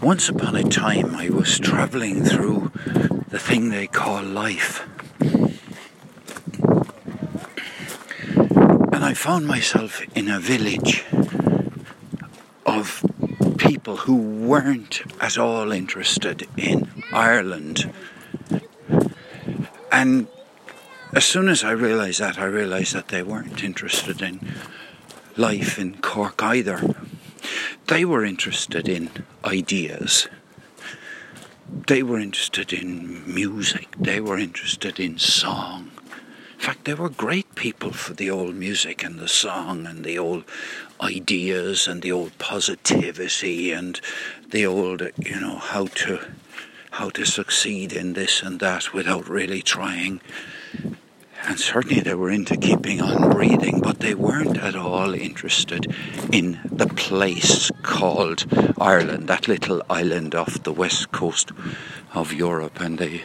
Once upon a time, I was travelling through the thing they call life. And I found myself in a village of people who weren't at all interested in Ireland. And as soon as I realised that, I realised that they weren't interested in life in Cork either. They were interested in ideas. They were interested in music. They were interested in song. In fact, they were great people for the old music and the song and the old ideas and the old positivity and the old, you know, how to how to succeed in this and that without really trying and certainly they were into keeping on breathing, but they weren't at all interested in the place called Ireland, that little island off the west coast of Europe. And they,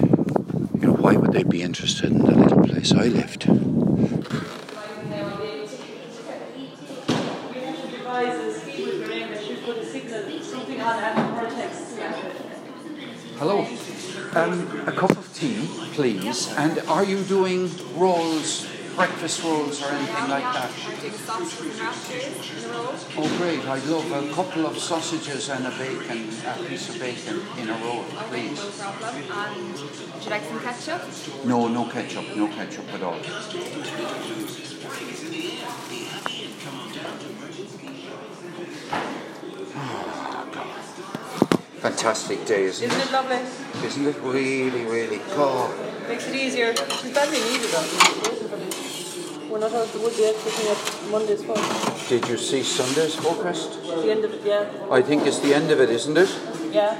you know, why would they be interested in the little place I lived? Hello. Um, a cup of tea, please. And are you doing rolls, breakfast rolls, or anything like that? Oh, great. I'd love a couple of sausages and a bacon, a piece of bacon in a roll, please. No problem. And would you like some ketchup? No, no ketchup, no ketchup at all. Fantastic day, isn't, Isn't it? it lovely? Isn't it really, really cool? Makes it easier. She's badly needed though. We're not out of the woods yet, looking at Monday's phone. Did you see Sunday's forecast? The end of it, yeah. I think it's the end of it, isn't it? Yeah.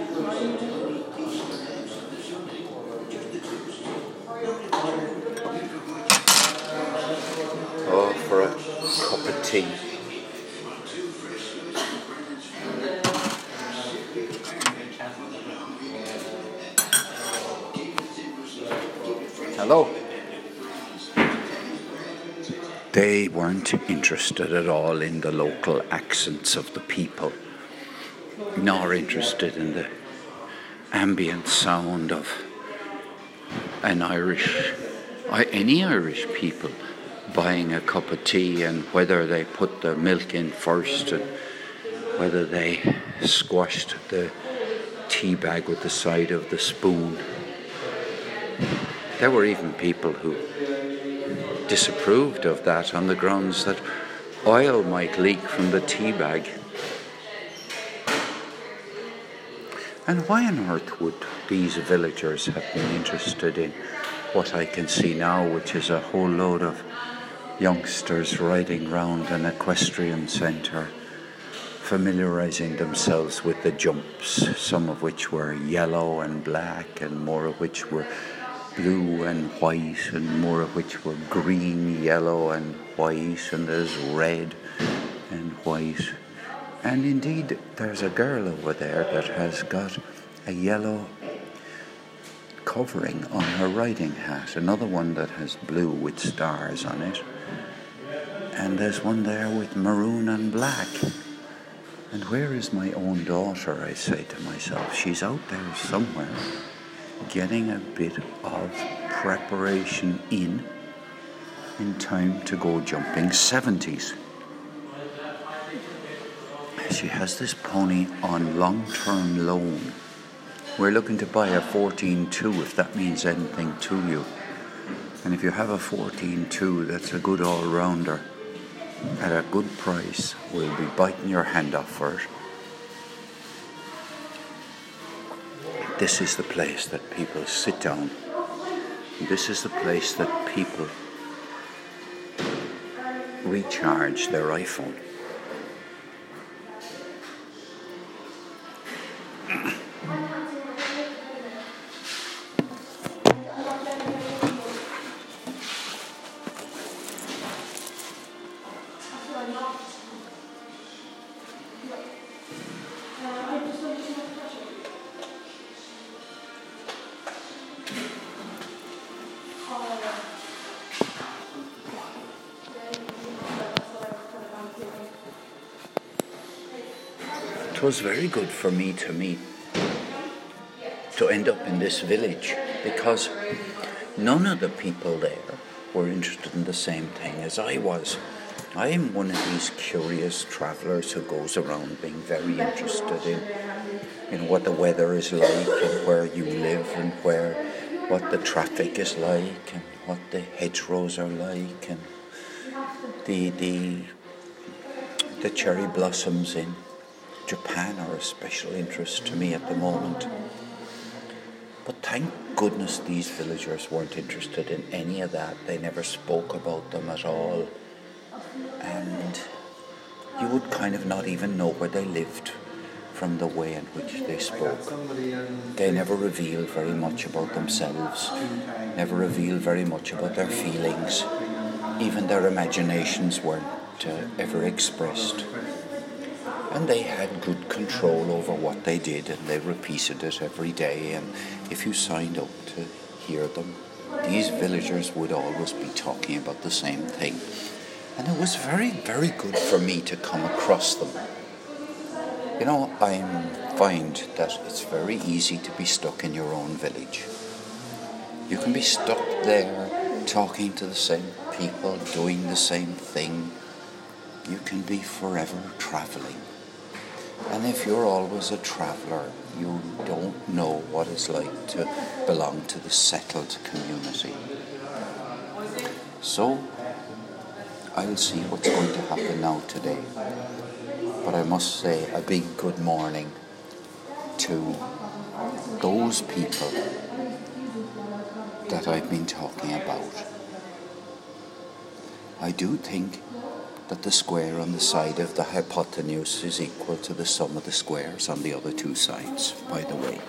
Oh, for a cup of tea. Hello. They weren't interested at all in the local accents of the people, nor interested in the ambient sound of an Irish, uh, any Irish people buying a cup of tea and whether they put the milk in first and whether they squashed the tea bag with the side of the spoon. There were even people who disapproved of that on the grounds that oil might leak from the tea bag. And why on earth would these villagers have been interested in what I can see now, which is a whole load of youngsters riding round an equestrian centre, familiarising themselves with the jumps, some of which were yellow and black, and more of which were blue and white, and more of which were green, yellow, and white, and there's red and white. And indeed, there's a girl over there that has got a yellow covering on her riding hat, another one that has blue with stars on it, and there's one there with maroon and black. And where is my own daughter? I say to myself. She's out there somewhere getting a bit of preparation in in time to go jumping 70s. She has this pony on long term loan. We're looking to buy a 14.2 if that means anything to you. And if you have a 14.2, that's a good all rounder at a good price. We'll be biting your hand off for it. This is the place that people sit down. This is the place that people recharge their iPhone. It was very good for me to meet, to end up in this village because none of the people there were interested in the same thing as I was. I am one of these curious travellers who goes around being very interested in, in what the weather is like and where you live and where what the traffic is like and what the hedgerows are like and the the the cherry blossoms in Japan are a special interest to me at the moment. But thank goodness these villagers weren't interested in any of that. They never spoke about them at all. And you would kind of not even know where they lived from the way in which they spoke. They never revealed very much about themselves, never revealed very much about their feelings. Even their imaginations weren't uh, ever expressed and they had good control over what they did and they repeated it every day. And if you signed up to hear them these villagers would always be talking about the same thing. And it was very very good for me to come across them. You know i find that it's very easy to be stuck in your own village. You can be stuck there talking to the same people doing the same thing you can be forever traveling and if you're always a traveller, you don't know what it's like to belong to the settled community. So, I'll see what's going to happen now today. But I must say a big good morning to those people that I've been talking about. I do think that the square on the side of the hypotenuse is equal to the sum of the squares on the other two sides, by the way.